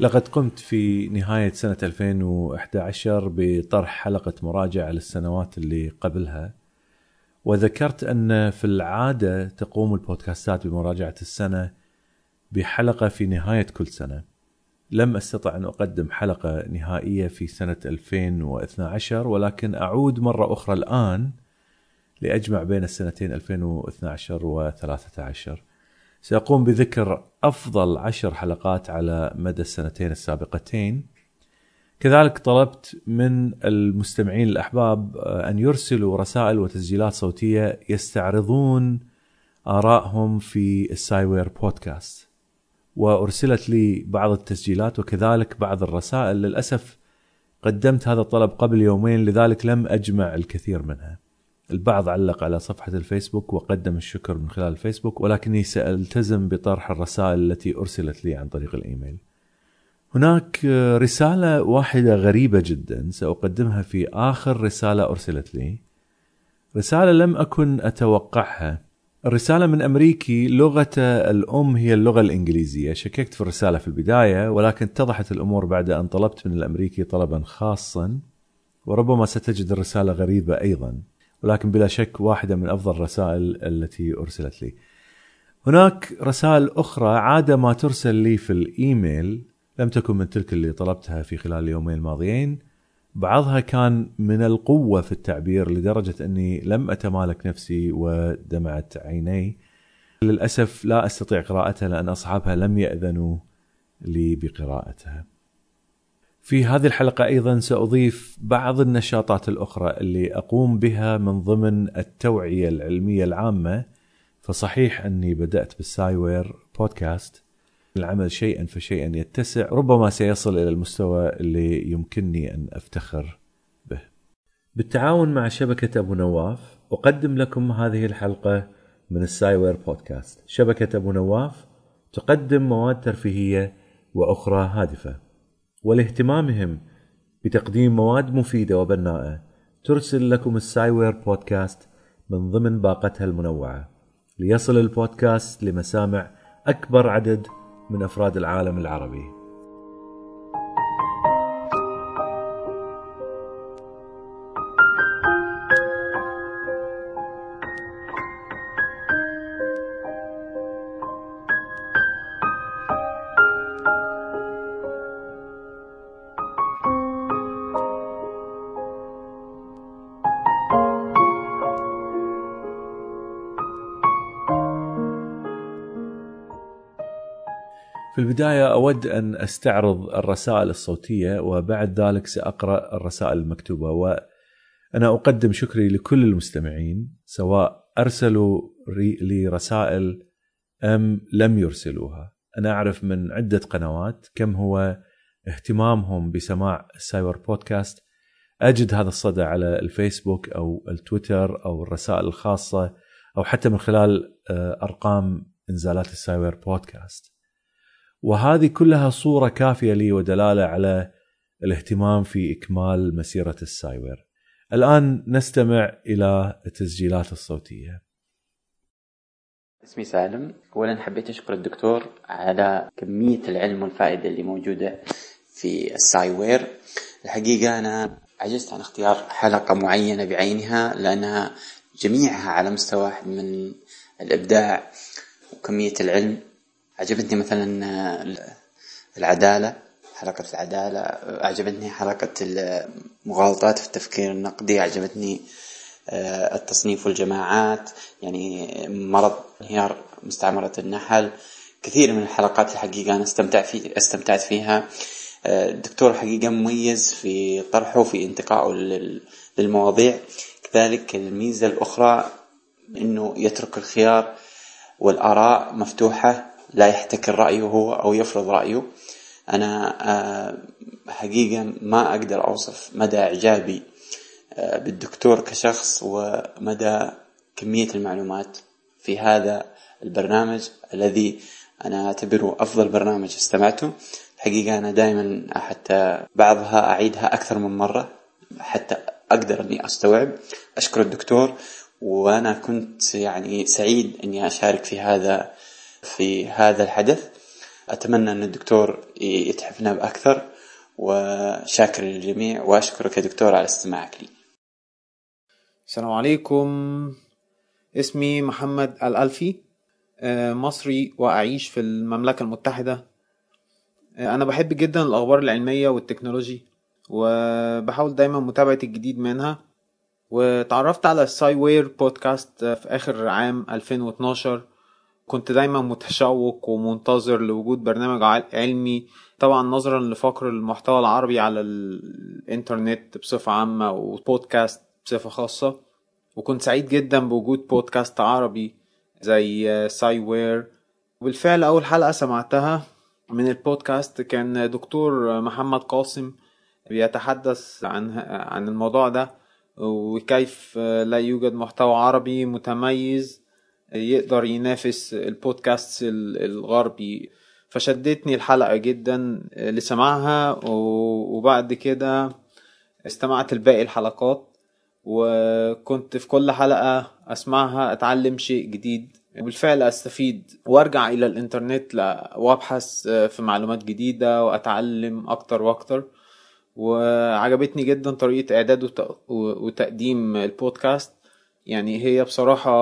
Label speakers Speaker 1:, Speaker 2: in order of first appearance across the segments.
Speaker 1: لقد قمت في نهاية سنة 2011 بطرح حلقة مراجعة للسنوات اللي قبلها وذكرت أن في العادة تقوم البودكاستات بمراجعة السنة بحلقة في نهاية كل سنة. لم أستطع أن أقدم حلقة نهائية في سنة 2012 ولكن أعود مرة أخرى الآن لأجمع بين السنتين 2012 و 13 سأقوم بذكر أفضل عشر حلقات على مدى السنتين السابقتين. كذلك طلبت من المستمعين الأحباب أن يرسلوا رسائل وتسجيلات صوتية يستعرضون آرائهم في السايوير بودكاست. وأرسلت لي بعض التسجيلات وكذلك بعض الرسائل. للأسف قدمت هذا الطلب قبل يومين لذلك لم أجمع الكثير منها. البعض علق على صفحة الفيسبوك وقدم الشكر من خلال الفيسبوك ولكني سألتزم بطرح الرسائل التي أرسلت لي عن طريق الإيميل. هناك رسالة واحدة غريبة جدا سأقدمها في آخر رسالة أرسلت لي. رسالة لم أكن أتوقعها. الرسالة من أمريكي لغة الأم هي اللغة الإنجليزية. شككت في الرسالة في البداية ولكن اتضحت الأمور بعد أن طلبت من الأمريكي طلبا خاصا وربما ستجد الرسالة غريبة أيضا. ولكن بلا شك واحدة من أفضل الرسائل التي أرسلت لي. هناك رسائل أخرى عادة ما ترسل لي في الإيميل لم تكن من تلك اللي طلبتها في خلال اليومين الماضيين. بعضها كان من القوة في التعبير لدرجة أني لم أتمالك نفسي ودمعت عيني. للأسف لا أستطيع قراءتها لأن أصحابها لم يأذنوا لي بقراءتها. في هذه الحلقة أيضا سأضيف بعض النشاطات الأخرى اللي أقوم بها من ضمن التوعية العلمية العامة. فصحيح أني بدأت بالسايوير بودكاست العمل شيئا فشيئا يتسع ربما سيصل إلى المستوى اللي يمكنني أن أفتخر به. بالتعاون مع شبكة أبو نواف أقدم لكم هذه الحلقة من السايوير بودكاست. شبكة أبو نواف تقدم مواد ترفيهية وأخرى هادفة. ولاهتمامهم بتقديم مواد مفيدة وبناءة ترسل لكم السايوير بودكاست من ضمن باقتها المنوعة. ليصل البودكاست لمسامع أكبر عدد من أفراد العالم العربي. في البداية أود أن أستعرض الرسائل الصوتية وبعد ذلك سأقرأ الرسائل المكتوبة. وأنا أقدم شكري لكل المستمعين سواء أرسلوا لي رسائل أم لم يرسلوها. أنا أعرف من عدة قنوات كم هو اهتمامهم بسماع السايوير بودكاست. أجد هذا الصدى على الفيسبوك أو التويتر أو الرسائل الخاصة أو حتى من خلال آه، أرقام إنزالات السايوير بودكاست. وهذه كلها صورة كافية لي ودلالة على الاهتمام في إكمال مسيرة السايوير. الآن نستمع إلى التسجيلات الصوتية.
Speaker 2: اسمي سالم، اولا حبيت أشكر الدكتور على كمية العلم والفائدة اللي موجودة في السايوير. الحقيقة أنا عجزت عن اختيار حلقة معينة بعينها لأنها جميعها على مستوى من الإبداع وكمية العلم عجبتني مثلا آه، العدالة حركة العدالة أعجبتني حركة المغالطات في التفكير النقدي أعجبتني آه، التصنيف والجماعات يعني مرض انهيار مستعمرة النحل. كثير من الحلقات الحقيقة أنا استمتعت في استمتعت فيها. آه، الدكتور حقيقة مميز في طرحه في انتقائه للمواضيع. كذلك الميزة الأخرى أنه يترك الخيار والآراء مفتوحة. لا يحتكر رأيه هو أو يفرض رأيه. أنا آه، حقيقة ما أقدر أوصف مدى إعجابي آه، بالدكتور كشخص ومدى كمية المعلومات في هذا البرنامج الذي أنا أعتبره أفضل برنامج استمعته. الحقيقة أنا دائما حتى بعضها أعيدها أكثر من مرة حتى أقدر أني أستوعب. أشكر الدكتور وأنا كنت يعني سعيد أني أشارك في هذا في هذا الحدث. أتمنى أن الدكتور يتحفنا بأكثر وشاكر للجميع وأشكرك يا دكتور على استماعك لي.
Speaker 3: السلام عليكم. اسمي محمد الألفي آه، مصري وأعيش في المملكة المتحدة. آه، أنا بحب جدا الأخبار العلمية والتكنولوجي وبحاول دايما متابعة الجديد منها. وتعرفت على الساي وير بودكاست في آخر عام 2012 كنت دايما متشوق ومنتظر لوجود برنامج علمي طبعا نظرا لفقر المحتوى العربي على الإنترنت بصفة عامة وبودكاست بصفة خاصة. وكنت سعيد جدا بوجود بودكاست عربي زي ساي وير وبالفعل أول حلقة سمعتها من البودكاست كان دكتور محمد قاسم بيتحدث عن عن الموضوع ده وكيف لا يوجد محتوى عربي متميز يقدر ينافس البودكاست الغربي. فشدتني الحلقة جدا لسماعها وبعد كده استمعت لباقي الحلقات وكنت في كل حلقة أسمعها أتعلم شيء جديد وبالفعل أستفيد وأرجع إلى الإنترنت وأبحث في معلومات جديدة وأتعلم أكتر وأكتر. وعجبتني جدا طريقة إعداد وتقديم البودكاست. يعني هي بصراحة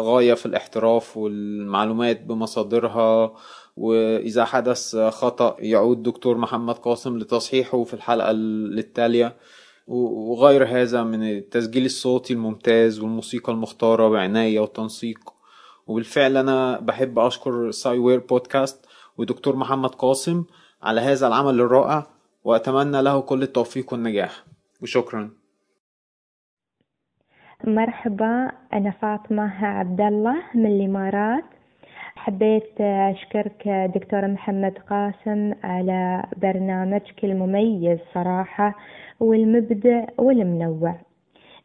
Speaker 3: غاية في الاحتراف والمعلومات بمصادرها وإذا حدث خطأ يعود دكتور محمد قاسم لتصحيحه في الحلقة التالية. وغير هذا من التسجيل الصوتي الممتاز والموسيقى المختارة بعناية وتنسيق. وبالفعل أنا بحب أشكر ساي وير بودكاست ودكتور محمد قاسم على هذا العمل الرائع وأتمنى له كل التوفيق والنجاح. وشكرا.
Speaker 4: مرحبا أنا فاطمة عبد الله من الإمارات. حبيت أشكرك دكتور محمد قاسم على برنامجك المميز صراحة والمبدع والمنوع.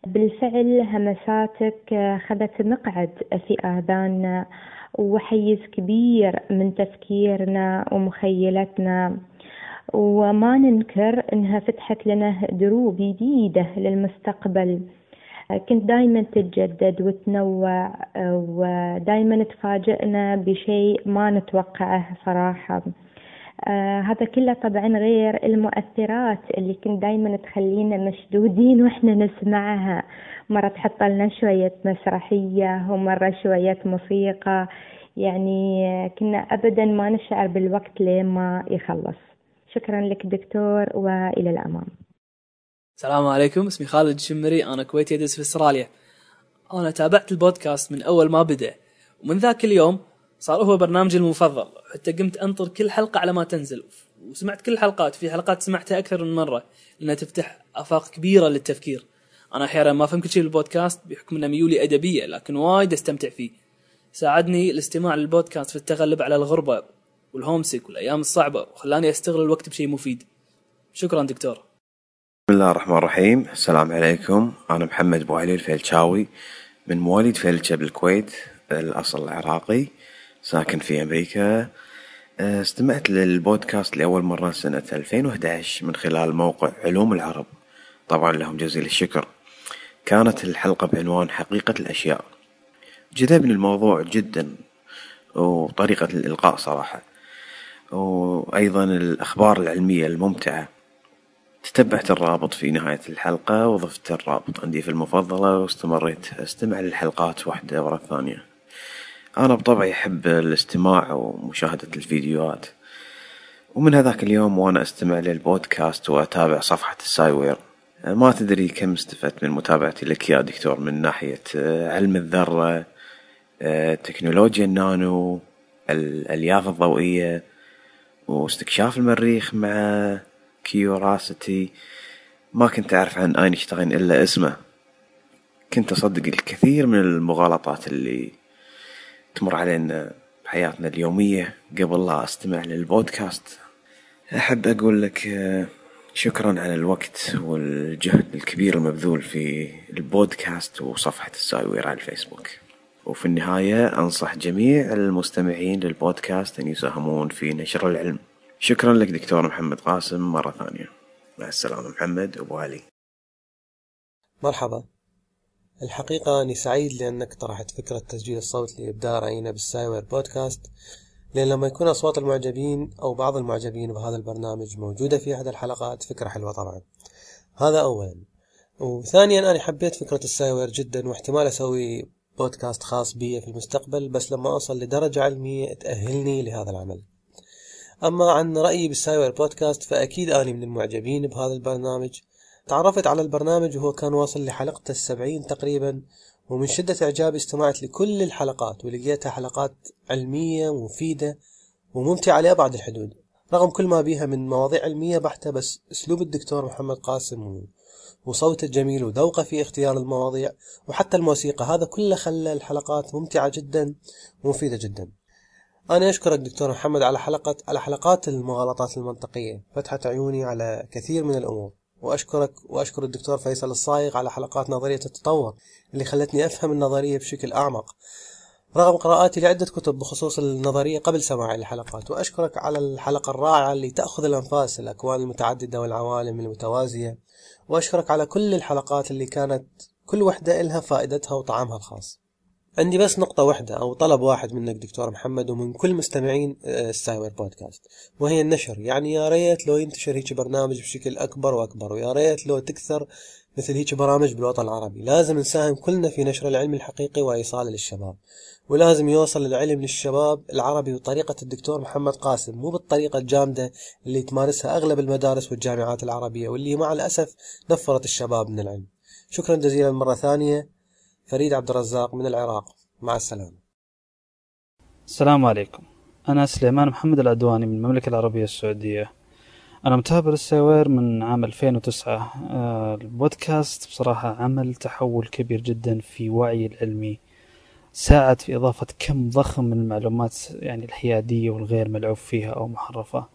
Speaker 4: بالفعل همساتك خذت مقعد في آذاننا وحيز كبير من تفكيرنا ومخيلتنا. وما ننكر إنها فتحت لنا دروب جديدة للمستقبل. كنت دايما تتجدد وتنوع ودايما تفاجئنا بشيء ما نتوقعه صراحة. آه هذا كله طبعا غير المؤثرات اللي كنت دايما تخلينا مشدودين وإحنا نسمعها. مرة تحط لنا شوية مسرحية ومرة شوية موسيقى. يعني كنا أبدا ما نشعر بالوقت لين ما يخلص. شكرا لك دكتور وإلى الأمام.
Speaker 5: السلام عليكم اسمي خالد الشمري أنا كويتي أدرس في أستراليا. أنا تابعت البودكاست من أول ما بدأ. ومن ذاك اليوم صار هو برنامجي المفضل. حتى قمت أنطر كل حلقة على ما تنزل. وسمعت كل الحلقات في حلقات سمعتها أكثر من مرة لأنها تفتح آفاق كبيرة للتفكير. أنا أحيانا ما فهمت كل شيء بالبودكاست بحكم أنه ميولي أدبية لكن وايد أستمتع فيه. ساعدني الاستماع للبودكاست في التغلب على الغربة والهومسك والأيام الصعبة وخلاني أستغل الوقت بشيء مفيد. شكرا دكتور.
Speaker 6: بسم الله الرحمن الرحيم السلام عليكم أنا محمد أبو علي الفيلشاوي من مواليد فيلتشا بالكويت الأصل العراقي ساكن في أمريكا استمعت للبودكاست لأول مرة سنة 2011 من خلال موقع علوم العرب طبعا لهم جزيل الشكر كانت الحلقة بعنوان حقيقة الأشياء جذبني الموضوع جدا وطريقة الإلقاء صراحة وأيضا الأخبار العلمية الممتعة تتبعت الرابط في نهاية الحلقة وضفت الرابط عندي في المفضلة واستمريت أستمع للحلقات واحدة ورا الثانية. أنا بطبعي أحب الاستماع ومشاهدة الفيديوهات. ومن هذاك اليوم وأنا أستمع للبودكاست وأتابع صفحة السايوير. ما تدري كم استفدت من متابعتي لك يا دكتور من ناحية علم الذرة تكنولوجيا النانو الألياف الضوئية واستكشاف المريخ مع كيوراسيتي ما كنت أعرف عن أينشتاين إلا اسمه. كنت أصدق الكثير من المغالطات اللي تمر علينا بحياتنا اليومية. قبل لا أستمع للبودكاست أحب أقول لك آه، شكرا على الوقت والجهد الكبير المبذول في البودكاست وصفحة السايوير على الفيسبوك. وفي النهاية أنصح جميع المستمعين للبودكاست أن يساهمون في نشر العلم. شكرا لك دكتور محمد قاسم مرة ثانية. مع السلامة محمد أبو علي.
Speaker 7: مرحبا. الحقيقة أني سعيد لأنك طرحت فكرة تسجيل الصوت لإبداء رأينا بالسايوير بودكاست. لأن لما يكون أصوات المعجبين أو بعض المعجبين بهذا البرنامج موجودة في أحد الحلقات فكرة حلوة طبعا. هذا أولا. وثانيا أنا حبيت فكرة السايوير جدا واحتمال أسوي بودكاست خاص بي في المستقبل بس لما أوصل لدرجة علمية تأهلني لهذا العمل. أما عن رأيي بالسايوير بودكاست فأكيد أنا من المعجبين بهذا البرنامج. تعرفت على البرنامج وهو كان واصل لحلقته السبعين تقريبا ومن شدة إعجابي استمعت لكل الحلقات ولقيتها حلقات علمية ومفيدة وممتعة لأبعد الحدود. رغم كل ما بيها من مواضيع علمية بحتة بس أسلوب الدكتور محمد قاسم وصوته الجميل وذوقه في اختيار المواضيع وحتى الموسيقى هذا كله خلى الحلقات ممتعة جدا ومفيدة جدا. أنا أشكرك دكتور محمد على حلقة على حلقات المغالطات المنطقية. فتحت عيوني على كثير من الأمور. وأشكرك وأشكر الدكتور فيصل الصايغ على حلقات نظرية التطور اللي خلتني أفهم النظرية بشكل أعمق. رغم قراءاتي لعدة كتب بخصوص النظرية قبل سماع الحلقات. وأشكرك على الحلقة الرائعة اللي تأخذ الأنفاس الأكوان المتعددة والعوالم المتوازية. وأشكرك على كل الحلقات اللي كانت كل وحدة إلها فائدتها وطعمها الخاص. عندي بس نقطة واحدة أو طلب واحد منك دكتور محمد ومن كل مستمعين السايبر بودكاست. وهي النشر. يعني يا ريت لو ينتشر هيك برنامج بشكل أكبر وأكبر ويا ريت لو تكثر مثل هيك برامج بالوطن العربي. لازم نساهم كلنا في نشر العلم الحقيقي وإيصاله للشباب. ولازم يوصل العلم للشباب العربي بطريقة الدكتور محمد قاسم مو بالطريقة الجامدة اللي تمارسها أغلب المدارس والجامعات العربية واللي مع الأسف نفرت الشباب من العلم. شكرا جزيلا مرة ثانية. فريد عبد الرزاق من العراق. مع السلامة.
Speaker 8: السلام عليكم. أنا سليمان محمد العدواني من المملكة العربية السعودية. أنا متابع للسوير من عام 2009 آه، البودكاست بصراحة عمل تحول كبير جدا في وعي العلمي. ساعد في إضافة كم ضخم من المعلومات يعني الحيادية والغير ملعوب فيها أو محرفة.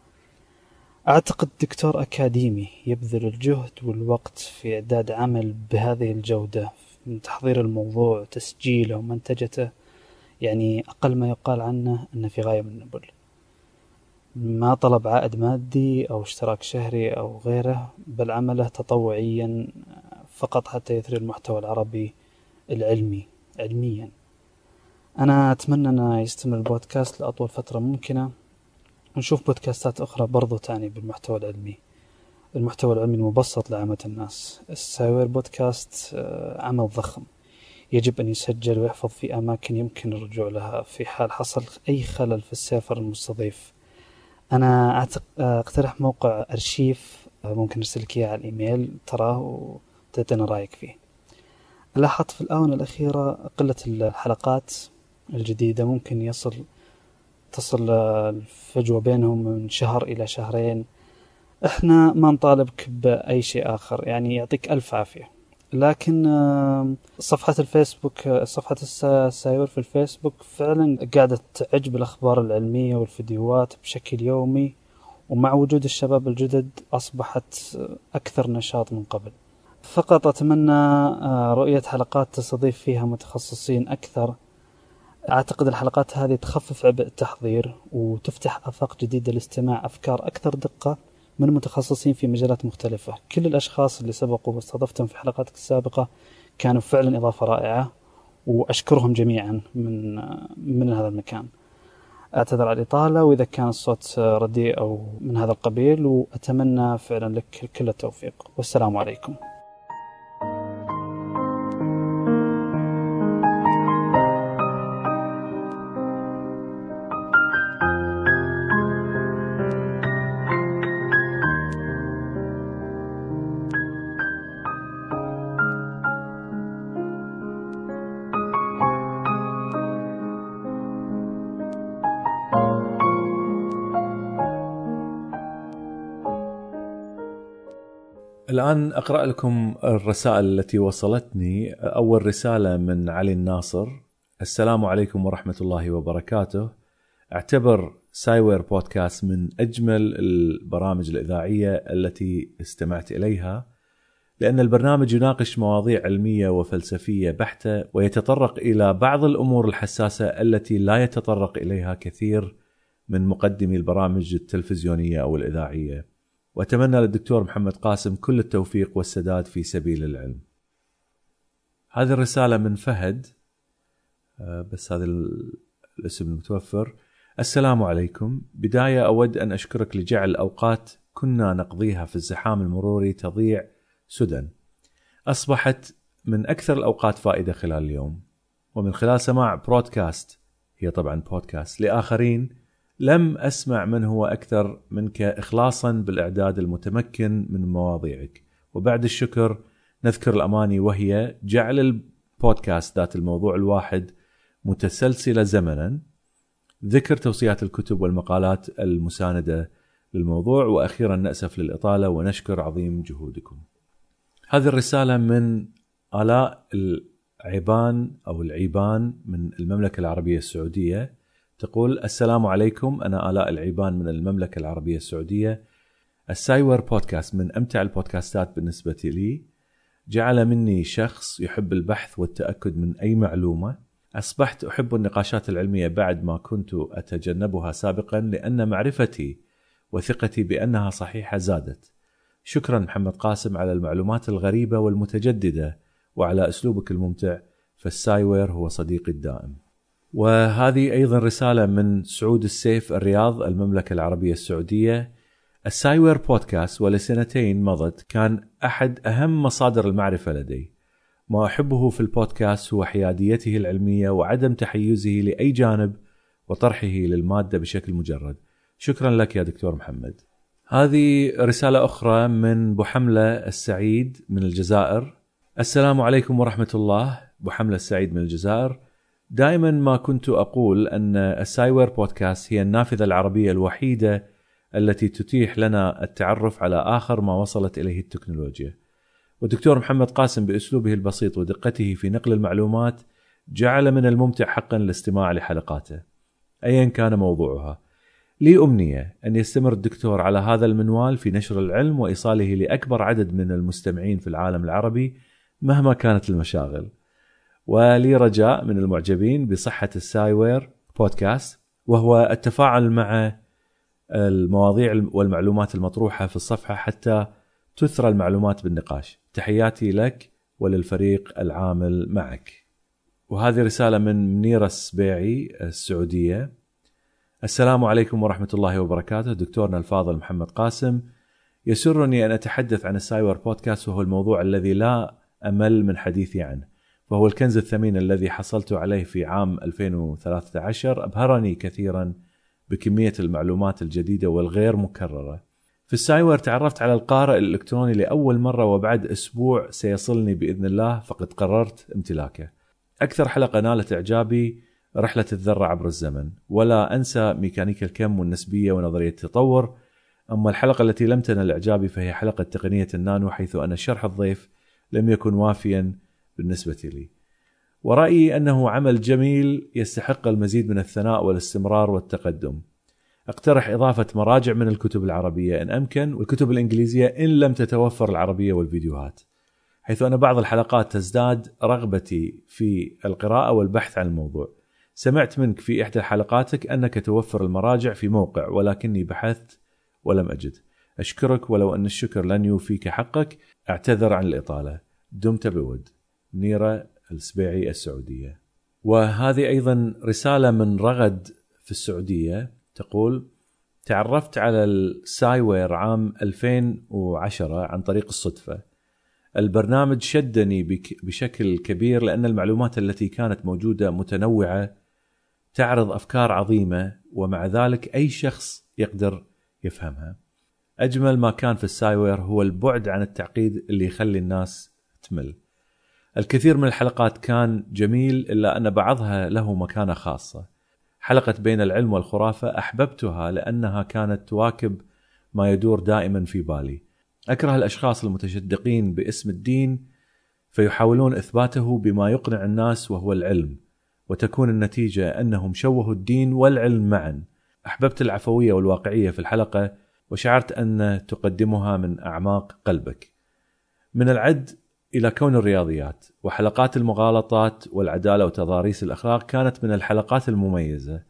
Speaker 8: أعتقد دكتور أكاديمي يبذل الجهد والوقت في إعداد عمل بهذه الجودة. من تحضير الموضوع وتسجيله ومنتجته يعني أقل ما يقال عنه أنه في غاية من النبل. ما طلب عائد مادي أو اشتراك شهري أو غيره بل عمله تطوعيا فقط حتى يثري المحتوى العربي العلمي علميا. أنا أتمنى أن يستمر البودكاست لأطول فترة ممكنة ونشوف بودكاستات أخرى برضو تعني بالمحتوى العلمي. المحتوى العلمي المبسط لعامة الناس. السايوير بودكاست آه، عمل ضخم. يجب أن يسجل ويحفظ في أماكن يمكن الرجوع لها. في حال حصل أي خلل في ال server المستضيف. أنا. آه، أقترح موقع أرشيف آه، ممكن أرسل لك إياه على الإيميل تراه وتعطينا رأيك فيه. لاحظت في الآونة الأخيرة قلة الحلقات الجديدة. ممكن يصل تصل الفجوة بينهم من شهر إلى شهرين. إحنا ما نطالبك بأي شيء آخر يعني يعطيك ألف عافية. لكن صفحة الفيسبوك صفحة السايور في الفيسبوك فعلا قاعدة تعج بالأخبار العلمية والفيديوهات بشكل يومي ومع وجود الشباب الجدد أصبحت أكثر نشاط من قبل. فقط أتمنى آه، رؤية حلقات تستضيف فيها متخصصين أكثر. أعتقد الحلقات هذه تخفف عبء التحضير وتفتح آفاق جديدة لاستماع أفكار أكثر دقة. من متخصصين في مجالات مختلفة. كل الأشخاص اللي سبقوا واستضفتهم في حلقاتك السابقة كانوا فعلا إضافة رائعة وأشكرهم جميعا من من هذا المكان. أعتذر على الإطالة وإذا كان الصوت رديء أو من هذا القبيل وأتمنى فعلا لك كل التوفيق. والسلام عليكم.
Speaker 1: الآن أقرأ لكم الرسائل التي وصلتني. أول رسالة من علي الناصر. السلام عليكم ورحمة الله وبركاته. أعتبر سايوير بودكاست من أجمل البرامج الإذاعية التي استمعت إليها لأن البرنامج يناقش مواضيع علمية وفلسفية بحتة ويتطرق إلى بعض الأمور الحساسة التي لا يتطرق إليها كثير من مقدمي البرامج التلفزيونية أو الإذاعية. وأتمنى للدكتور محمد قاسم كل التوفيق والسداد في سبيل العلم. هذه الرسالة من فهد آه، بس هذا الاسم المتوفر السلام عليكم. بداية أود أن أشكرك لجعل أوقات كنا نقضيها في الزحام المروري تضيع سدى. أصبحت من أكثر الأوقات فائدة خلال اليوم ومن خلال سماع برودكاست هي طبعا بودكاست لآخرين لم أسمع من هو أكثر منك إخلاصا بالإعداد المتمكن من مواضيعك. وبعد الشكر نذكر الأماني وهي جعل البودكاست ذات الموضوع الواحد متسلسلة زمنا. ذكر توصيات الكتب والمقالات المساندة للموضوع وأخيرا نأسف للإطالة ونشكر عظيم جهودكم. هذه الرسالة من آلاء العيبان أو العيبان من المملكة العربية السعودية. تقول السلام عليكم أنا آلاء العيبان من المملكة العربية السعودية. السايور بودكاست من أمتع البودكاستات بالنسبة لي. جعل مني شخص يحب البحث والتأكد من أي معلومة. أصبحت أحب النقاشات العلمية بعد ما كنت أتجنبها سابقا لأن معرفتي وثقتي بأنها صحيحة زادت. شكرا محمد قاسم على المعلومات الغريبة والمتجددة وعلى أسلوبك الممتع فالسايوير هو صديقي الدائم. وهذه أيضا رسالة من سعود السيف الرياض المملكة العربية السعودية. السايوير بودكاست ولسنتين مضت كان أحد أهم مصادر المعرفة لدي. ما أحبه في البودكاست هو حياديته العلمية وعدم تحيزه لأي جانب وطرحه للمادة بشكل مجرد. شكرا لك يا دكتور محمد. هذه رسالة أخرى من بحملة السعيد من الجزائر. السلام عليكم ورحمة الله. بحملة السعيد من الجزائر. دائما ما كنت أقول أن السايوير بودكاست هي النافذة العربية الوحيدة التي تتيح لنا التعرف على آخر ما وصلت إليه التكنولوجيا. والدكتور محمد قاسم بأسلوبه البسيط ودقته في نقل المعلومات جعل من الممتع حقا الاستماع لحلقاته. أيا كان موضوعها. لي أمنية أن يستمر الدكتور على هذا المنوال في نشر العلم وإيصاله لأكبر عدد من المستمعين في العالم العربي مهما كانت المشاغل. ولي رجاء من المعجبين بصحة السايوير بودكاست وهو التفاعل مع المواضيع والمعلومات المطروحة في الصفحة حتى تثرى المعلومات بالنقاش. تحياتي لك وللفريق العامل معك. وهذه رسالة من منيرة السبيعي السعودية. السلام عليكم ورحمة الله وبركاته. دكتورنا الفاضل محمد قاسم. يسرني أن أتحدث عن السايوير بودكاست وهو الموضوع الذي لا أمل من حديثي عنه. فهو الكنز الثمين الذي حصلت عليه في عام 2013 أبهرني كثيرا بكمية المعلومات الجديدة والغير مكررة. في السايوير تعرفت على القارئ الإلكتروني لأول مرة وبعد أسبوع سيصلني بإذن الله فقد قررت امتلاكه. أكثر حلقة نالت إعجابي رحلة الذرة عبر الزمن. ولا أنسى ميكانيكا الكم والنسبية ونظرية التطور. أما الحلقة التي لم تنل إعجابي فهي حلقة تقنية النانو حيث أن شرح الضيف لم يكن وافيا بالنسبة لي. ورأيي أنه عمل جميل يستحق المزيد من الثناء والاستمرار والتقدم. اقترح إضافة مراجع من الكتب العربية إن أمكن والكتب الإنجليزية إن لم تتوفر العربية والفيديوهات حيث أن بعض الحلقات تزداد رغبتي في القراءة والبحث عن الموضوع. سمعت منك في إحدى حلقاتك أنك توفر المراجع في موقع ولكني بحثت ولم أجد. أشكرك ولو أن الشكر لن يوفيك حقك. أعتذر عن الإطالة. دمت بود نيرة السبيعي السعودية. وهذه أيضا رسالة من رغد في السعودية تقول تعرفت على السايوير عام 2010 عن طريق الصدفة. البرنامج شدني بشكل كبير لأن المعلومات التي كانت موجودة متنوعة تعرض أفكار عظيمة ومع ذلك أي شخص يقدر يفهمها. أجمل ما كان في السايوير هو البعد عن التعقيد اللي يخلي الناس تمل. الكثير من الحلقات كان جميل إلا أن بعضها له مكانة خاصة. حلقة بين العلم والخرافة أحببتها لأنها كانت تواكب ما يدور دائما في بالي. أكره الأشخاص المتشدقين باسم الدين فيحاولون إثباته بما يقنع الناس وهو العلم وتكون النتيجة أنهم شوهوا الدين والعلم معا. أحببت العفوية والواقعية في الحلقة وشعرت أن تقدمها من أعماق قلبك. من العد إلى كون الرياضيات وحلقات المغالطات والعدالة وتضاريس الأخلاق كانت من الحلقات المميزة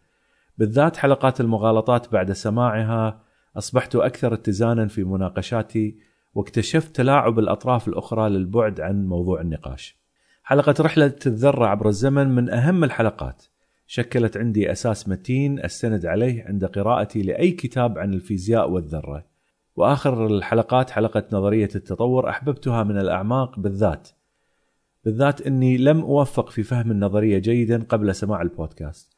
Speaker 1: بالذات حلقات المغالطات بعد سماعها أصبحت أكثر اتزانا في مناقشاتي واكتشفت تلاعب الأطراف الأخرى للبعد عن موضوع النقاش. حلقة رحلة الذرة عبر الزمن من أهم الحلقات. شكلت عندي أساس متين أستند عليه عند قراءتي لأي كتاب عن الفيزياء والذرة. وآخر الحلقات حلقة نظرية التطور أحببتها من الأعماق بالذات. بالذات إني لم أوفق في فهم النظرية جيدا قبل سماع البودكاست.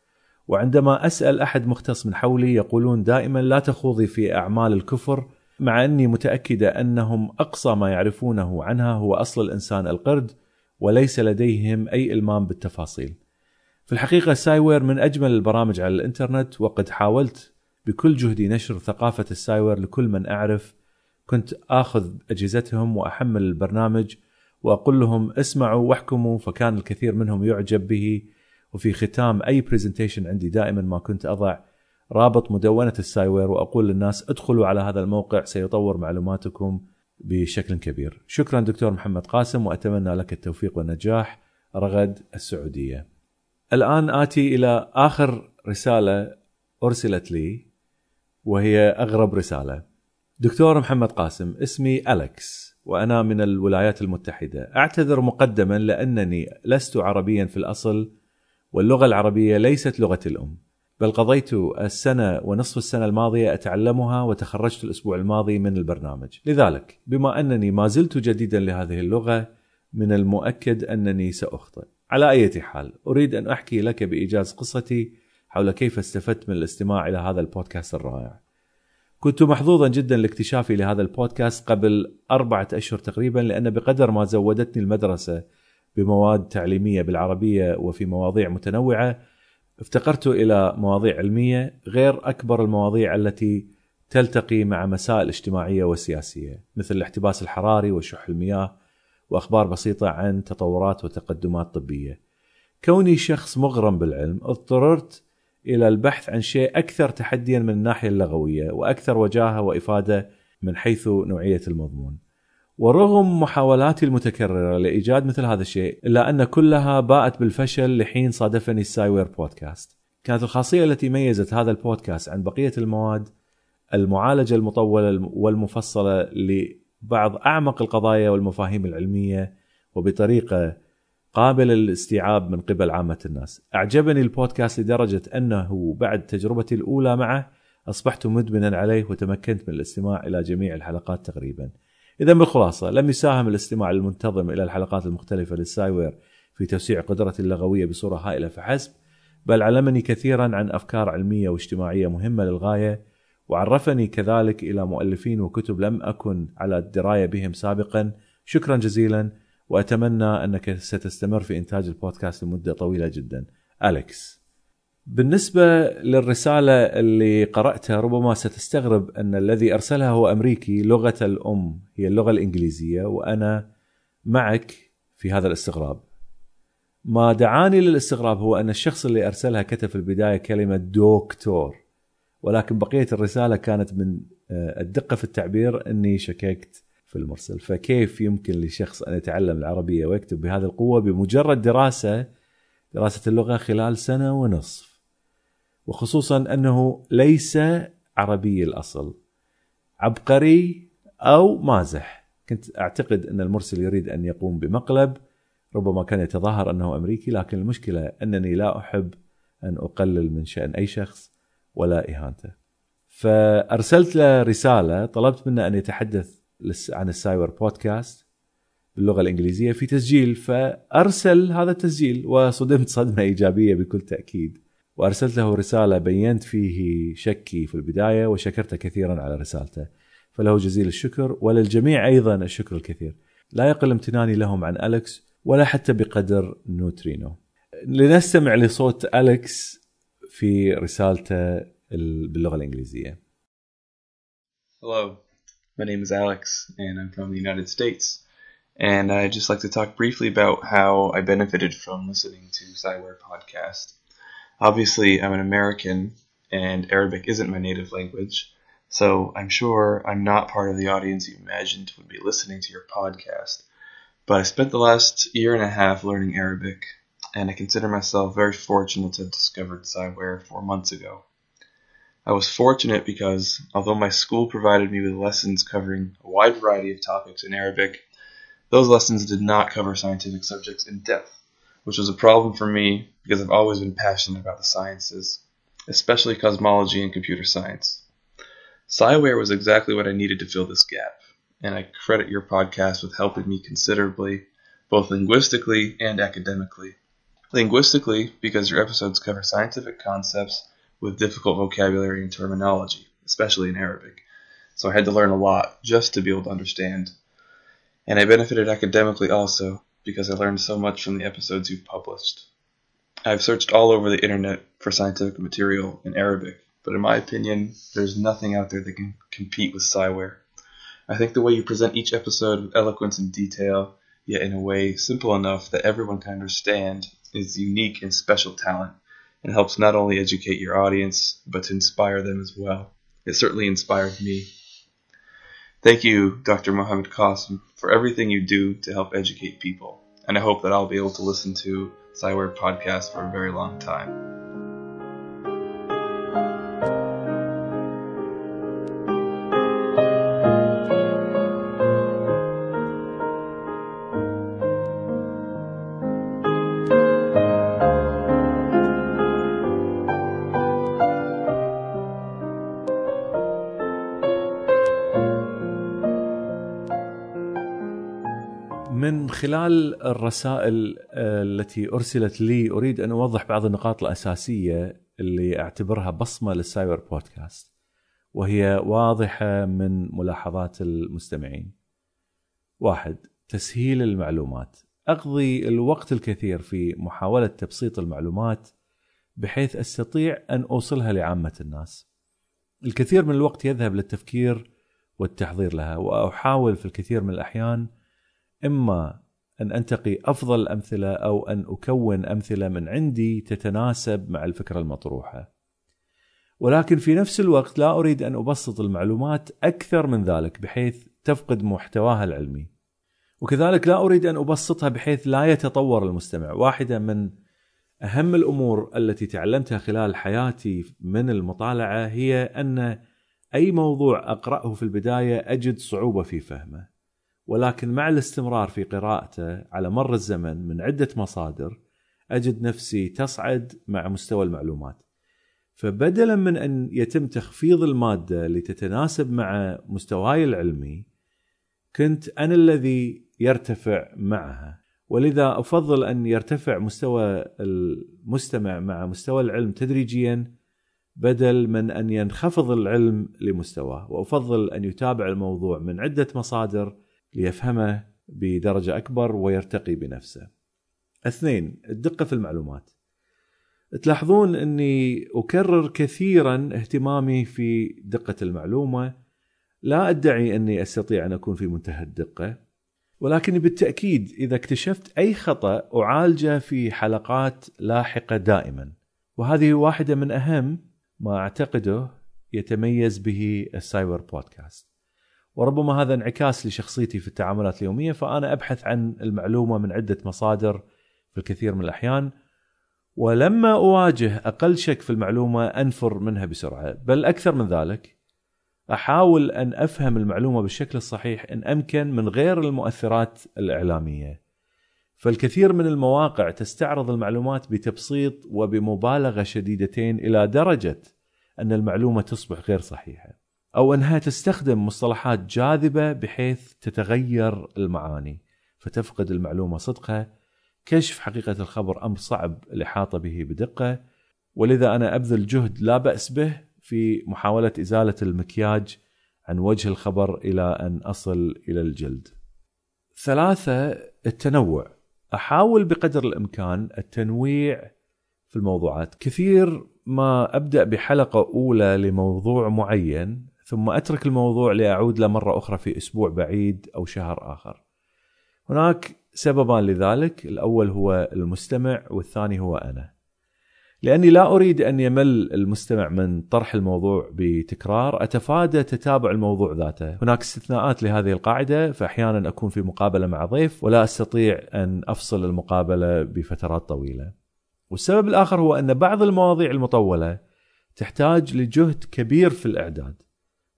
Speaker 1: وعندما أسأل أحد مختص من حولي يقولون دائما لا تخوضي في أعمال الكفر مع إني متأكدة أنهم أقصى ما يعرفونه عنها هو أصل الإنسان القرد وليس لديهم أي إلمام بالتفاصيل. في الحقيقة سايوير من أجمل البرامج على الإنترنت وقد حاولت بكل جهدي نشر ثقافة السايوير لكل من أعرف كنت آخذ أجهزتهم وأحمل البرنامج وأقول لهم اسمعوا واحكموا فكان الكثير منهم يعجب به وفي ختام أي presentation عندي دائما ما كنت أضع رابط مدونة السايوير وأقول للناس ادخلوا على هذا الموقع سيطور معلوماتكم بشكل كبير. شكرا دكتور محمد قاسم وأتمنى لك التوفيق والنجاح رغد السعودية. الآن آتي إلى آخر رسالة أرسلت لي وهي أغرب رسالة. دكتور محمد قاسم اسمي الكس وأنا من الولايات المتحدة، أعتذر مقدما لأنني لست عربيا في الأصل واللغة العربية ليست لغتي الأم. بل قضيت السنة ونصف السنة الماضية أتعلمها وتخرجت الأسبوع الماضي من البرنامج لذلك بما أنني ما زلت جديدا لهذه اللغة من المؤكد أنني سأخطئ على أي حال أريد أن أحكي لك بإيجاز قصتي حول كيف استفدت من الاستماع إلى هذا البودكاست الرائع كنت محظوظا جدا لاكتشافي لهذا البودكاست قبل أربعة أشهر تقريبا لأن بقدر ما زودتني المدرسة بمواد تعليمية بالعربية وفي مواضيع متنوعة افتقرت إلى مواضيع علمية غير أكبر المواضيع التي تلتقي مع مسائل اجتماعية وسياسية مثل الاحتباس الحراري وشح المياه وأخبار بسيطة عن تطورات وتقدمات طبية. كوني شخص مغرم بالعلم اضطررت إلى البحث عن شيء أكثر تحديا من الناحية اللغوية وأكثر وجاهة وإفادة من حيث نوعية المضمون. ورغم محاولاتي المتكررة لإيجاد مثل هذا الشيء إلا أن كلها باءت بالفشل لحين صادفني السايوير بودكاست كانت الخاصية التي ميزت هذا البودكاست عن بقية المواد المعالجة المطولة والمفصلة لبعض أعمق القضايا والمفاهيم العلمية وبطريقة قابلة للاستيعاب من قبل عامة الناس. أعجبني البودكاست لدرجة أنه بعد تجربتي الأولى معه أصبحت مدمنا عليه وتمكنت من الاستماع إلى جميع الحلقات تقريباً. اذا بالخلاصة لم يساهم الاستماع المنتظم إلى الحلقات المختلفة للسايوير في توسيع قدرتي اللغوية بصورة هائلة فحسب بل علمني كثيرا عن أفكار علمية واجتماعية مهمة للغاية وعرفني كذلك إلى مؤلفين وكتب لم أكن على درايه بهم سابقا. شكرا جزيلا. وأتمنى أنك ستستمر في إنتاج البودكاست لمدة طويلة جدا. أليكس. بالنسبة للرسالة اللي قرأتها ربما ستستغرب أن الذي أرسلها هو أمريكي لغة الأم هي اللغة الإنجليزية وأنا معك في هذا الاستغراب. ما دعاني للاستغراب هو أن الشخص اللي أرسلها كتب في البداية كلمة دكتور ولكن بقية الرسالة كانت من آه، الدقة في التعبير أني شككت في المرسل. فكيف يمكن لشخص أن يتعلم العربية ويكتب بهذه القوة بمجرد دراسة دراسة اللغة خلال سنة ونصف؟ وخصوصا أنه ليس عربي الأصل. عبقري أو مازح. كنت أعتقد أن المرسل يريد أن يقوم بمقلب. ربما كان يتظاهر أنه أمريكي لكن المشكلة أنني لا أحب أن أقلل من شأن أي شخص ولا إهانته. فأرسلت له رسالة طلبت منه أن يتحدث عن السايوير بودكاست باللغة الإنجليزية في تسجيل فأرسل هذا التسجيل وصدمت صدمة إيجابية بكل تأكيد. وارسلت له رسالة بينت فيه شكي في البداية وشكرته كثيرا على رسالته. فله جزيل الشكر وللجميع أيضا الشكر الكثير. لا يقل امتناني لهم عن أليكس ولا حتى بقدر نوترينو. لنستمع لصوت أليكس في رسالته باللغة الإنجليزية.
Speaker 9: Hello, My name is Alex, and I'm from the United States. And I'd just like to talk briefly about how I benefited from listening to Cyware podcast. Obviously, I'm an American, and Arabic isn't my native language, so I'm sure I'm not part of the audience you imagined would be listening to your podcast. But I spent the last year and a half learning Arabic, and I consider myself very fortunate to have discovered Cyware four months ago. I was fortunate because, although my school provided me with lessons covering a wide variety of topics in Arabic, those lessons did not cover scientific subjects in depth, which was a problem for me because I've always been passionate about the sciences, especially cosmology and computer science. Cyware was exactly what I needed to fill this gap, and I credit your podcast with helping me considerably, both linguistically and academically. Linguistically, because your episodes cover scientific concepts with difficult vocabulary and terminology, especially in Arabic. So I had to learn a lot just to be able to understand. And I benefited academically also because I learned so much from the episodes you've published. I've searched all over the internet for scientific material in Arabic, but in my opinion, there's nothing out there that can compete with Cyware. I think the way you present each episode with eloquence and detail, yet in a way simple enough that everyone can understand, is unique and special talent and helps not only educate your audience, but to inspire them as well. It certainly inspired me. Thank you, Dr. Mohammed Qasim, for everything you do to help educate people, and I hope that I'll be able to listen to Cyware podcast for a very long time.
Speaker 1: خلال الرسائل آه، التي أرسلت لي أريد أن أوضح بعض النقاط الأساسية اللي أعتبرها بصمة للسايبر بودكاست وهي واضحة من ملاحظات المستمعين. واحد تسهيل المعلومات أقضي الوقت الكثير في محاولة تبسيط المعلومات بحيث أستطيع أن أوصلها لعامة الناس. الكثير من الوقت يذهب للتفكير والتحضير لها وأحاول في الكثير من الأحيان إما أن أنتقي أفضل الامثله أو أن أكون أمثلة من عندي تتناسب مع الفكرة المطروحة. ولكن في نفس الوقت لا أريد أن أبسط المعلومات أكثر من ذلك بحيث تفقد محتواها العلمي. وكذلك لا أريد أن أبسطها بحيث لا يتطور المستمع. واحدة من أهم الأمور التي تعلمتها خلال حياتي من المطالعة هي أن أي موضوع أقرأه في البداية أجد صعوبة في فهمه. ولكن مع الاستمرار في قراءته على مر الزمن من عدة مصادر أجد نفسي تصعد مع مستوى المعلومات. فبدلا من أن يتم تخفيض المادة لتتناسب مع مستواي العلمي كنت أنا الذي يرتفع معها ولذا أفضل أن يرتفع مستوى المستمع مع مستوى العلم تدريجيا بدل من أن ينخفض العلم لمستواه وأفضل أن يتابع الموضوع من عدة مصادر ليفهمه بدرجة أكبر ويرتقي بنفسه. اثنين الدقة في المعلومات. تلاحظون أني أكرر كثيرا اهتمامي في دقة المعلومة. لا أدعي أني أستطيع أن أكون في منتهى الدقة ولكن بالتأكيد إذا اكتشفت أي خطأ أعالجه في حلقات لاحقة دائما. وهذه واحدة من أهم ما أعتقده يتميز به السايبر بودكاست. وربما هذا انعكاس لشخصيتي في التعاملات اليومية فأنا أبحث عن المعلومة من عدة مصادر في الكثير من الأحيان ولما أواجه أقل شك في المعلومة أنفر منها بسرعة. بل أكثر من ذلك أحاول أن أفهم المعلومة بالشكل الصحيح إن أمكن من غير المؤثرات الإعلامية. فالكثير من المواقع تستعرض المعلومات بتبسيط وبمبالغة شديدتين إلى درجة أن المعلومة تصبح غير صحيحة. أو أنها تستخدم مصطلحات جاذبة بحيث تتغير المعاني فتفقد المعلومة صدقها كشف حقيقة الخبر أمر صعب الإحاطة به بدقة. ولذا أنا أبذل جهد لا بأس به في محاولة إزالة المكياج عن وجه الخبر إلى أن أصل إلى الجلد. ثلاثة التنوع. أحاول بقدر الإمكان التنويع في الموضوعات، كثير ما أبدأ بحلقة أولى لموضوع معين ثم أترك الموضوع لأعود له مرة أخرى في أسبوع بعيد أو شهر آخر. هناك سببان لذلك، الأول هو المستمع والثاني هو أنا. لأني لا أريد أن يمل المستمع من طرح الموضوع بتكرار، أتفادى تتابع الموضوع ذاته. هناك استثناءات لهذه القاعدة، فاحيانا أكون في مقابلة مع ضيف ولا أستطيع أن أفصل المقابلة بفترات طويلة. والسبب الآخر هو أن بعض المواضيع المطولة تحتاج لجهد كبير في الإعداد.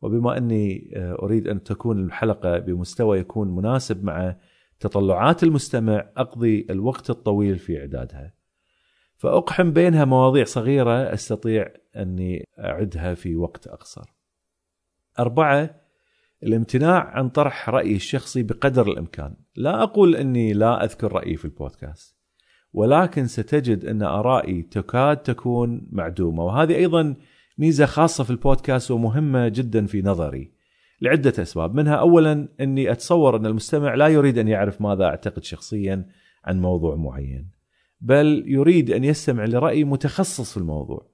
Speaker 1: وبما أني آه، أريد أن تكون الحلقة بمستوى يكون مناسب مع تطلعات المستمع أقضي الوقت الطويل في إعدادها. فأقحم بينها مواضيع صغيرة أستطيع أني أعدها في وقت أقصر. أربعة الامتناع عن طرح رأيي الشخصي بقدر الإمكان. لا أقول أني لا أذكر رأيي في البودكاست. ولكن ستجد أن آرائي تكاد تكون معدومة وهذه أيضا ميزة خاصة في البودكاست ومهمة جدا في نظري. لعدة أسباب. منها اولا أني أتصور أن المستمع لا يريد أن يعرف ماذا أعتقد شخصيا عن موضوع معين بل يريد أن يستمع لرأي متخصص في الموضوع.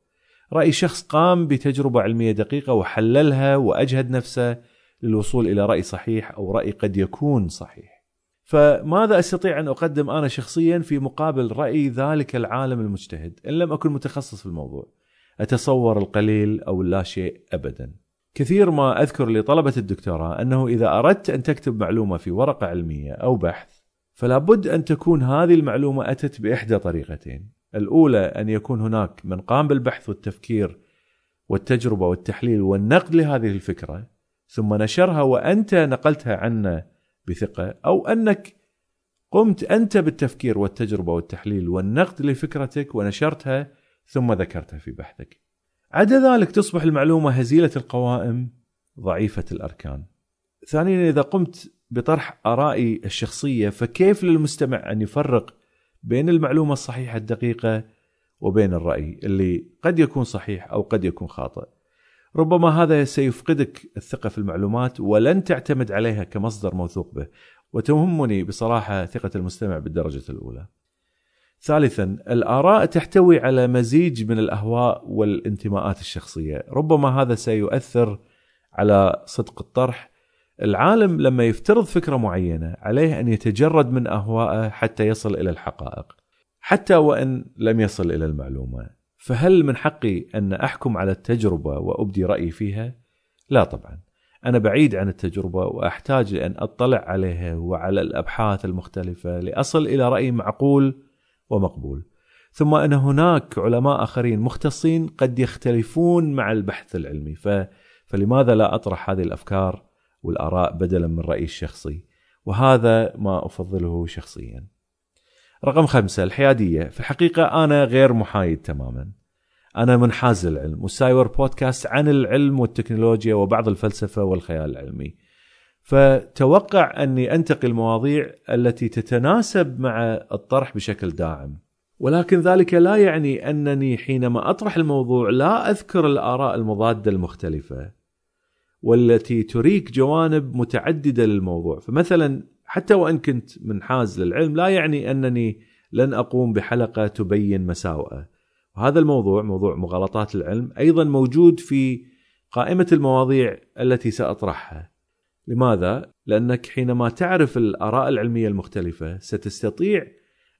Speaker 1: رأي شخص قام بتجربة علمية دقيقة وحللها وأجهد نفسه للوصول إلى رأي صحيح أو رأي قد يكون صحيح. فماذا أستطيع أن أقدم أنا شخصيا في مقابل رأي ذلك العالم المجتهد إن لم أكن متخصص في الموضوع؟ أتصور القليل أو لا شيء ابدا. كثير ما أذكر لطلبة الدكتوراه أنه إذا أردت أن تكتب معلومة في ورقة علمية أو بحث فلا بد أن تكون هذه المعلومة أتت بإحدى طريقتين. الأولى أن يكون هناك من قام بالبحث والتفكير والتجربة والتحليل والنقد لهذه الفكرة ثم نشرها وأنت نقلتها عنا بثقة أو أنك قمت أنت بالتفكير والتجربة والتحليل والنقد لفكرتك ونشرتها ثم ذكرتها في بحثك. عدا ذلك تصبح المعلومة هزيلة القوائم ضعيفة الأركان. ثانيا إذا قمت بطرح ارائي الشخصية فكيف للمستمع أن يفرق بين المعلومة الصحيحة الدقيقة وبين الرأي اللي قد يكون صحيح أو قد يكون خاطئ. ربما هذا سيفقدك الثقة في المعلومات ولن تعتمد عليها كمصدر موثوق به وتهمني بصراحة ثقة المستمع بالدرجة الأولى. ثالثا الآراء تحتوي على مزيج من الأهواء والانتماءات الشخصية، ربما هذا سيؤثر على صدق الطرح. العالم لما يفترض فكرة معينة عليه أن يتجرد من أهوائه حتى يصل إلى الحقائق. حتى وإن لم يصل إلى المعلومة. فهل من حقي أن أحكم على التجربة وأبدي رأيي فيها؟ لا طبعا. أنا بعيد عن التجربة وأحتاج أن أطلع عليها وعلى الأبحاث المختلفة لأصل إلى رأي معقول ومقبول. ثم أن هناك علماء آخرين مختصين قد يختلفون مع البحث العلمي ف... فلماذا لا أطرح هذه الأفكار والآراء بدلا من رايي الشخصي؟ وهذا ما أفضله شخصيا. رقم خمسة الحيادية في الحقيقة أنا غير محايد تماما أنا منحاز للعلم والسايور بودكاست عن العلم والتكنولوجيا وبعض الفلسفة والخيال العلمي فتوقع أني أنتقي المواضيع التي تتناسب مع الطرح بشكل داعم ولكن ذلك لا يعني أنني حينما أطرح الموضوع لا أذكر الآراء المضادة المختلفة والتي تريك جوانب متعددة للموضوع فمثلا حتى وإن كنت منحاز للعلم لا يعني أنني لن أقوم بحلقة تبين مساوئه. وهذا الموضوع موضوع مغالطات العلم أيضا موجود في قائمة المواضيع التي سأطرحها. لماذا؟ لأنك حينما تعرف الآراء العلمية المختلفة ستستطيع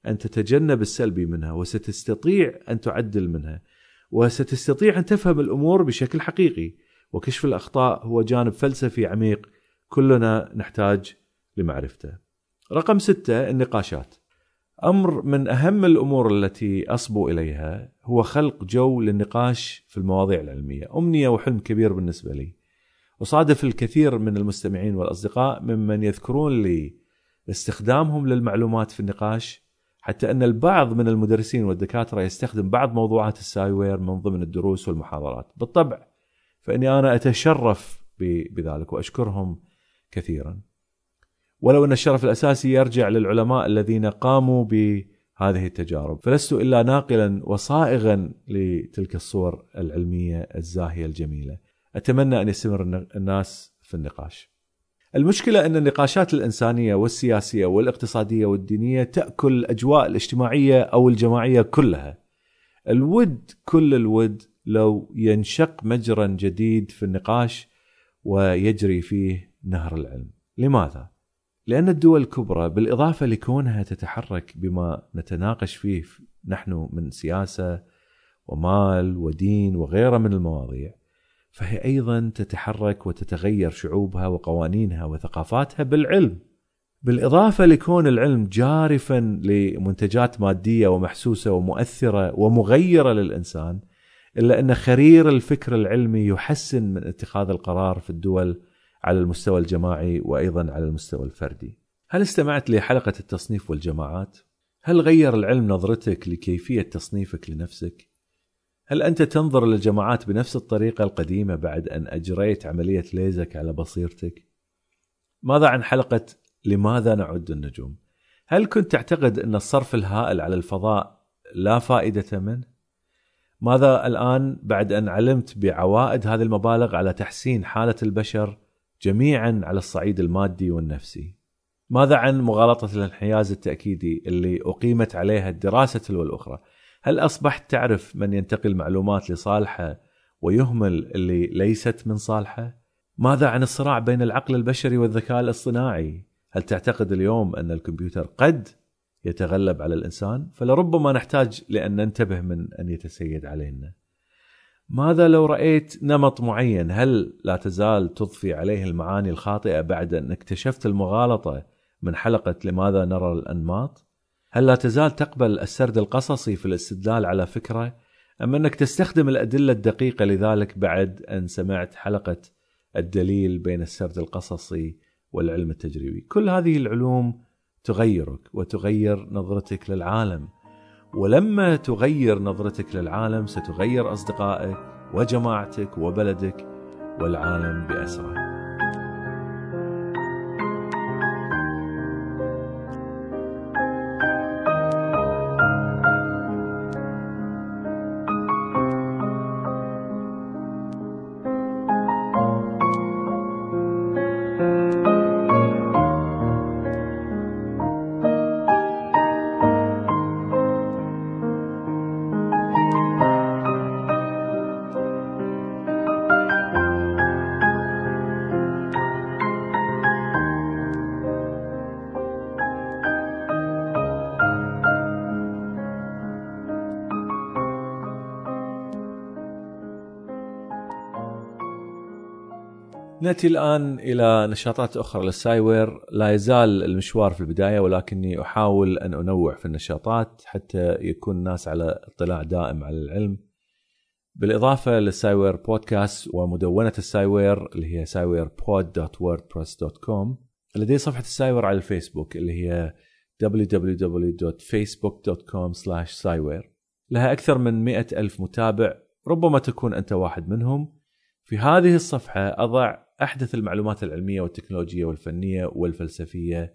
Speaker 1: أن تتجنب السلبي منها وستستطيع أن تعدل منها وستستطيع أن تفهم الأمور بشكل حقيقي وكشف الأخطاء هو جانب فلسفي عميق كلنا نحتاج لمعرفته. رقم ستة النقاشات. أمر من أهم الأمور التي أصبو إليها هو خلق جو للنقاش في المواضيع العلمية أمنية وحلم كبير بالنسبة لي أصادف الكثير من المستمعين والأصدقاء ممن يذكرون لي استخدامهم للمعلومات في النقاش حتى أن البعض من المدرسين والدكاترة يستخدم بعض موضوعات السايوير من ضمن الدروس والمحاضرات. بالطبع فإني أنا أتشرف بذلك وأشكرهم كثيرا. ولو أن الشرف الأساسي يرجع للعلماء الذين قاموا بهذه التجارب فلست إلا ناقلا وصائغا لتلك الصور العلمية الزاهية الجميلة. أتمنى أن يستمر الناس في النقاش. المشكلة أن النقاشات الإنسانية والسياسية والاقتصادية والدينية تأكل الأجواء الاجتماعية أو الجماعية كلها. الود كل الود لو ينشق مجرى جديد في النقاش ويجري فيه نهر العلم. لماذا؟ لأن الدول الكبرى بالإضافة لكونها تتحرك بما نتناقش فيه نحن من سياسة ومال ودين وغيرها من المواضيع فهي أيضا تتحرك وتتغير شعوبها وقوانينها وثقافاتها بالعلم بالإضافة لكون العلم جارفا لمنتجات مادية ومحسوسة ومؤثرة ومغيرة للإنسان إلا أن خرير الفكر العلمي يحسن من اتخاذ القرار في الدول على المستوى الجماعي وأيضا على المستوى الفردي هل استمعت لحلقة التصنيف والجماعات؟ هل غير العلم نظرتك لكيفية تصنيفك لنفسك؟ هل أنت تنظر للجماعات بنفس الطريقة القديمة بعد أن أجريت عملية ليزك على بصيرتك؟ ماذا عن حلقة لماذا نعد النجوم؟ هل كنت تعتقد أن الصرف الهائل على الفضاء لا فائدة منه؟ ماذا الآن بعد أن علمت بعوائد هذه المبالغ على تحسين حالة البشر جميعا على الصعيد المادي والنفسي؟ ماذا عن مغالطة الانحياز التأكيدي اللي أقيمت عليها الدراسة تلو الأخرى؟ هل أصبحت تعرف من ينتقل معلومات لصالحه ويهمل اللي ليست من صالحه؟ ماذا عن الصراع بين العقل البشري والذكاء الاصطناعي؟ هل تعتقد اليوم أن الكمبيوتر قد يتغلب على الإنسان؟ فلربما نحتاج لأن ننتبه من أن يتسيد علينا. ماذا لو رأيت نمط معين هل لا تزال تضفي عليه المعاني الخاطئة بعد أن اكتشفت المغالطة من حلقة لماذا نرى الأنماط؟ هل لا تزال تقبل السرد القصصي في الاستدلال على فكرة؟ أم أنك تستخدم الأدلة الدقيقة لذلك بعد أن سمعت حلقة الدليل بين السرد القصصي والعلم التجريبي؟ كل هذه العلوم تغيرك وتغير نظرتك للعالم. ولما تغير نظرتك للعالم ستغير أصدقائك وجماعتك وبلدك والعالم بأسره ناتي الآن إلى نشاطات أخرى للسايوير. لا يزال المشوار في البداية ولكني أحاول أن أنوع في النشاطات حتى يكون الناس على اطلاع دائم على العلم. بالإضافة للسايوير بودكاست ومدونة السايوير اللي هي sciwarepod.wordpress.com لدي صفحة السايوير على الفيسبوك اللي هي www.facebook.com/sciware لها أكثر من مئة ألف متابع ربما تكون أنت واحد منهم. في هذه الصفحة أضع أحدث المعلومات العلمية والتكنولوجية والفنية والفلسفية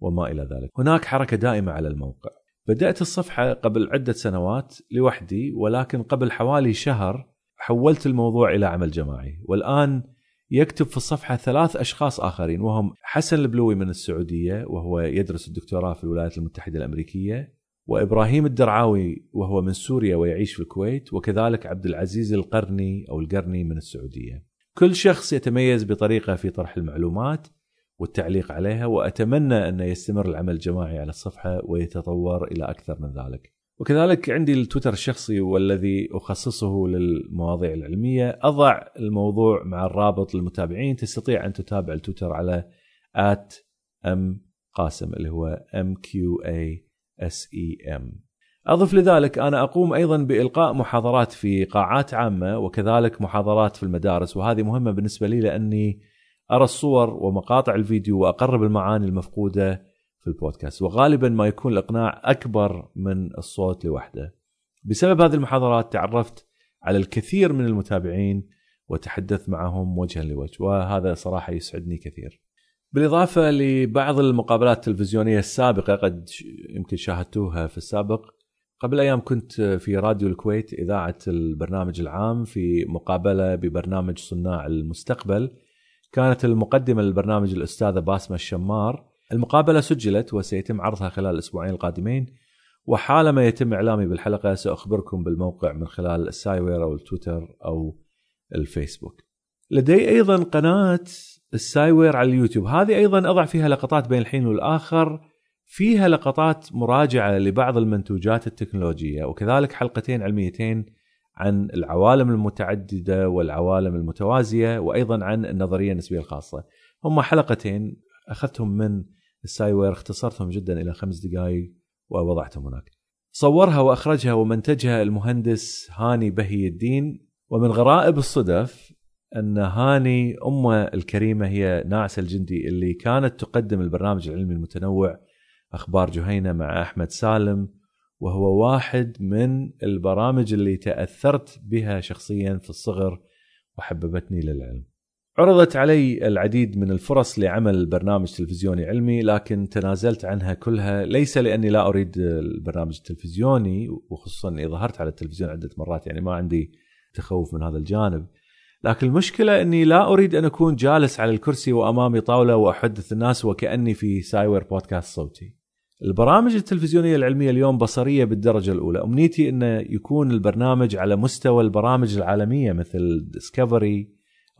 Speaker 1: وما إلى ذلك. هناك حركة دائمة على الموقع. بدأت الصفحة قبل عدة سنوات لوحدي ولكن قبل حوالي شهر حولت الموضوع إلى عمل جماعي والآن يكتب في الصفحة ثلاث أشخاص آخرين وهم حسن البلوي من السعودية وهو يدرس الدكتوراه في الولايات المتحدة الأمريكية وإبراهيم الدرعاوي وهو من سوريا ويعيش في الكويت وكذلك عبد العزيز القرني أو القرني من السعودية. كل شخص يتميز بطريقة في طرح المعلومات والتعليق عليها وأتمنى أن يستمر العمل الجماعي على الصفحة ويتطور إلى أكثر من ذلك. وكذلك عندي التويتر الشخصي والذي أخصصه للمواضيع العلمية. أضع الموضوع مع الرابط للمتابعين. تستطيع أن تتابع التويتر على M قاسم اللي هو M Q A S E M أضف لذلك أنا أقوم أيضا بإلقاء محاضرات في قاعات عامة وكذلك محاضرات في المدارس وهذه مهمة بالنسبة لي لأني أرى الصور ومقاطع الفيديو وأقرب المعاني المفقودة في البودكاست وغالبا ما يكون الإقناع أكبر من الصوت لوحده. بسبب هذه المحاضرات تعرفت على الكثير من المتابعين وتحدثت معهم وجها لوجه وهذا صراحة يسعدني كثير. بالإضافة لبعض المقابلات التلفزيونية السابقة قد يمكن شاهدتوها في السابق قبل أيام كنت في راديو الكويت إذاعة البرنامج العام في مقابلة ببرنامج صناع المستقبل. كانت المقدمة للبرنامج الأستاذة باسمة الشمار. المقابلة سجلت وسيتم عرضها خلال الاسبوعين القادمين. وحالما يتم إعلامي بالحلقة سأخبركم بالموقع من خلال السايوير أو التويتر أو الفيسبوك. لدي أيضا قناة السايوير على اليوتيوب. هذه أيضا أضع فيها لقطات بين الحين والآخر. فيها لقطات مراجعة لبعض المنتوجات التكنولوجية وكذلك حلقتين علميتين عن العوالم المتعددة والعوالم المتوازية وأيضا عن النظرية النسبية الخاصة. هم حلقتين أخذتهم من السايوير اختصرتهم جدا إلى خمس دقائق ووضعتهم هناك. صورها وأخرجها ومنتجها المهندس هاني بهي الدين ومن غرائب الصدف أن هاني أمه الكريمة هي ناعسه الجندي اللي كانت تقدم البرنامج العلمي المتنوع أخبار جهينة مع أحمد سالم وهو واحد من البرامج اللي تأثرت بها شخصيا في الصغر وحببتني للعلم. عرضت علي العديد من الفرص لعمل برنامج تلفزيوني علمي لكن تنازلت عنها كلها ليس لأني لا أريد البرنامج التلفزيوني وخصوصا إني ظهرت على التلفزيون عدة مرات يعني ما عندي تخوف من هذا الجانب لكن المشكلة إني لا أريد أن أكون جالس على الكرسي وأمامي طاولة وأحدث الناس وكأني في سايوير بودكاست صوتي. البرامج التلفزيونية العلمية اليوم بصرية بالدرجة الأولى، أمنيتي انه يكون البرنامج على مستوى البرامج العالمية مثل ديسكفري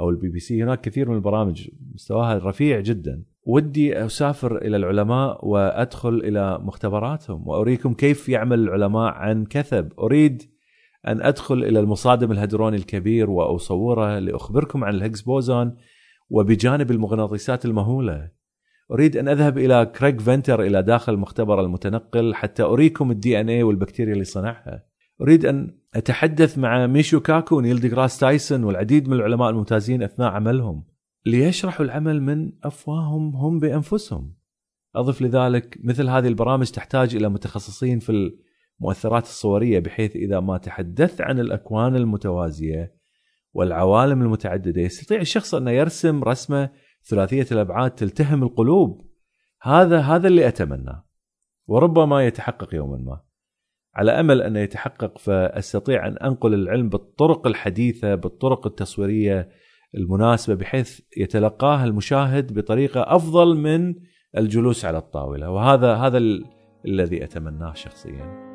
Speaker 1: أو البي بي سي، هناك كثير من البرامج مستواها رفيع جدا. ودي أسافر إلى العلماء وأدخل إلى مختبراتهم وأريكم كيف يعمل العلماء عن كثب، أريد أن أدخل إلى المصادم الهدروني الكبير وأصوره لأخبركم عن الهيجز بوزون وبجانب المغناطيسات المهولة. أريد أن أذهب إلى كريغ فنتر إلى داخل المختبر المتنقل حتى أريكم ال DNA والبكتيريا اللي صنعها. أريد أن أتحدث مع ميشو كاكو ونيل ديغراس تايسون والعديد من العلماء الممتازين أثناء عملهم ليشرحوا العمل من أفواههم هم بأنفسهم. أضف لذلك مثل هذه البرامج تحتاج إلى متخصصين في المؤثرات الصورية بحيث إذا ما تحدثت عن الأكوان المتوازية والعوالم المتعددة يستطيع الشخص انه يرسم رسمه ثلاثية الأبعاد تلتهم القلوب. هذا هذا اللي اتمناه. وربما يتحقق يوما ما. على أمل انه يتحقق فأستطيع أن أنقل العلم بالطرق الحديثة بالطرق التصويرية المناسبة بحيث يتلقاها المشاهد بطريقة أفضل من الجلوس على الطاولة وهذا هذا ال- الذي أتمناه شخصيا.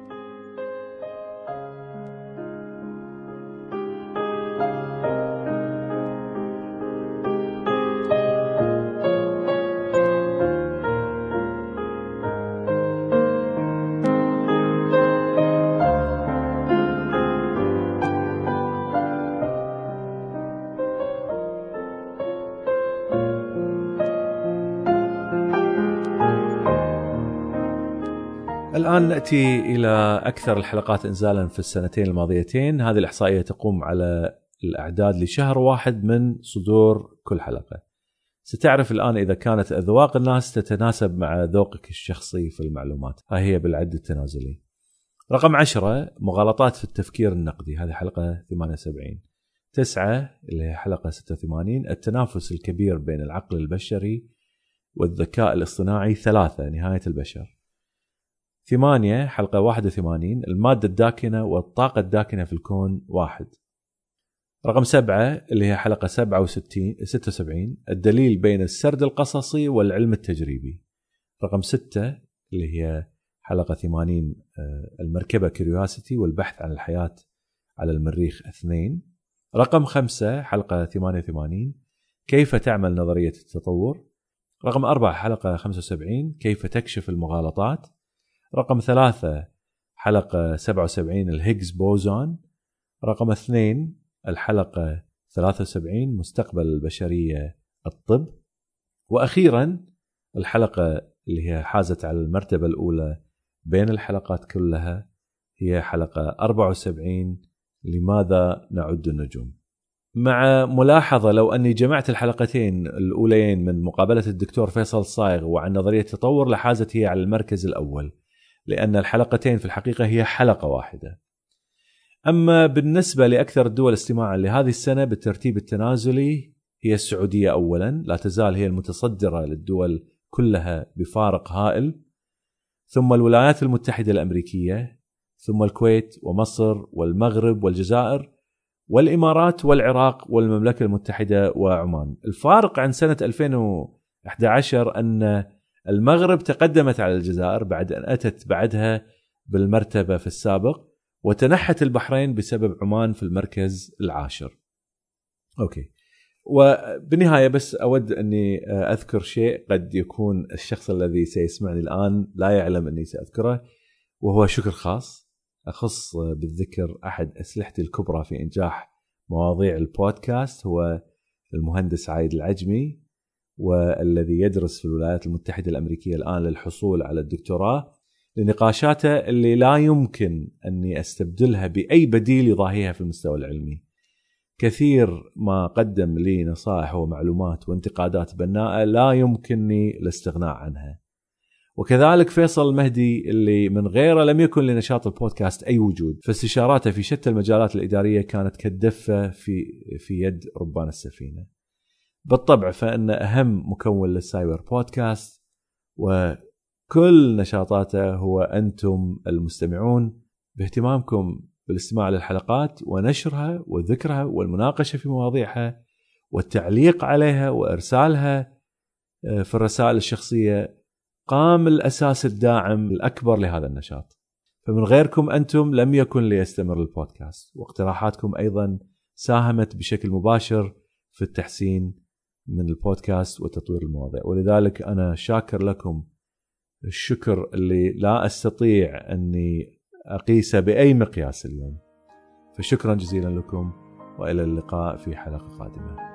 Speaker 1: الآن نأتي إلى أكثر الحلقات إنزالا في السنتين الماضيتين. هذه الإحصائية تقوم على الأعداد لشهر واحد من صدور كل حلقة. ستعرف الآن إذا كانت أذواق الناس تتناسب مع ذوقك الشخصي في المعلومات. ها هي بالعد التنازلي. رقم عشرة مغالطات في التفكير النقدي. هذه حلقة 78 تسعة اللي هي حلقة 86 التنافس الكبير بين العقل البشري والذكاء الاصطناعي. ثلاثة نهاية البشر. ثمانية حلقة 81 المادة الداكنة والطاقة الداكنة في الكون واحد. رقم سبعة اللي هي حلقة 67 76 الدليل بين السرد القصصي والعلم التجريبي. رقم ستة اللي هي حلقة 80 آه، المركبة كيوريوسيتي والبحث عن الحياة على المريخ اثنين. رقم خمسة حلقة 88 كيف تعمل نظرية التطور؟ رقم أربعة حلقة 75 كيف تكشف المغالطات؟ رقم ثلاثة حلقة 77 الهيجز بوزون. رقم اثنين الحلقة 73 مستقبل البشرية الطب. وأخيرا الحلقة اللي هي حازت على المرتبة الأولى بين الحلقات كلها هي حلقة 74 لماذا نعد النجوم. مع ملاحظة لو أني جمعت الحلقتين الأوليين من مقابلة الدكتور فيصل صايغ وعن نظرية التطور لحازت هي على المركز الأول. لأن الحلقتين في الحقيقة هي حلقة واحدة. أما بالنسبة لأكثر الدول استماعا لهذه السنة بالترتيب التنازلي هي السعودية أولا لا تزال هي المتصدرة للدول كلها بفارق هائل. ثم الولايات المتحدة الأمريكية ثم الكويت ومصر والمغرب والجزائر والإمارات والعراق والمملكة المتحدة وعمان. الفارق عن سنة 2011 أن المغرب تقدمت على الجزائر بعد أن أتت بعدها بالمرتبة في السابق وتنحت البحرين بسبب عمان في المركز العاشر. أوكي. وبالنهاية بس أود أني أذكر شيء قد يكون الشخص الذي سيسمعني الآن لا يعلم أني سأذكره وهو شكر خاص. أخص بالذكر أحد أسلحتي الكبرى في إنجاح مواضيع البودكاست هو المهندس عايد العجمي. والذي يدرس في الولايات المتحدة الأمريكية الآن للحصول على الدكتوراه لنقاشاته اللي لا يمكن أني أستبدلها بأي بديل يضاهيها في المستوى العلمي. كثير ما قدم لي نصائح ومعلومات وانتقادات بناءة لا يمكنني الاستغناء عنها. وكذلك فيصل المهدي اللي من غيره لم يكن لنشاط البودكاست أي وجود، فاستشاراته في شتى المجالات الإدارية كانت كالدفه في في يد ربان السفينة. بالطبع فإن أهم مكون للسايبر بودكاست وكل نشاطاته هو أنتم المستمعون باهتمامكم بالاستماع للحلقات ونشرها وذكرها والمناقشة في مواضيعها والتعليق عليها وإرسالها آه، في الرسائل الشخصية قام الأساس الداعم الأكبر لهذا النشاط. فمن غيركم أنتم لم يكن ليستمر البودكاست واقتراحاتكم أيضا ساهمت بشكل مباشر في التحسين من البودكاست وتطوير المواضيع. ولذلك أنا شاكر لكم الشكر اللي لا أستطيع أني أقيسه بأي مقياس اليوم. فشكرا جزيلا لكم وإلى اللقاء في حلقة قادمة.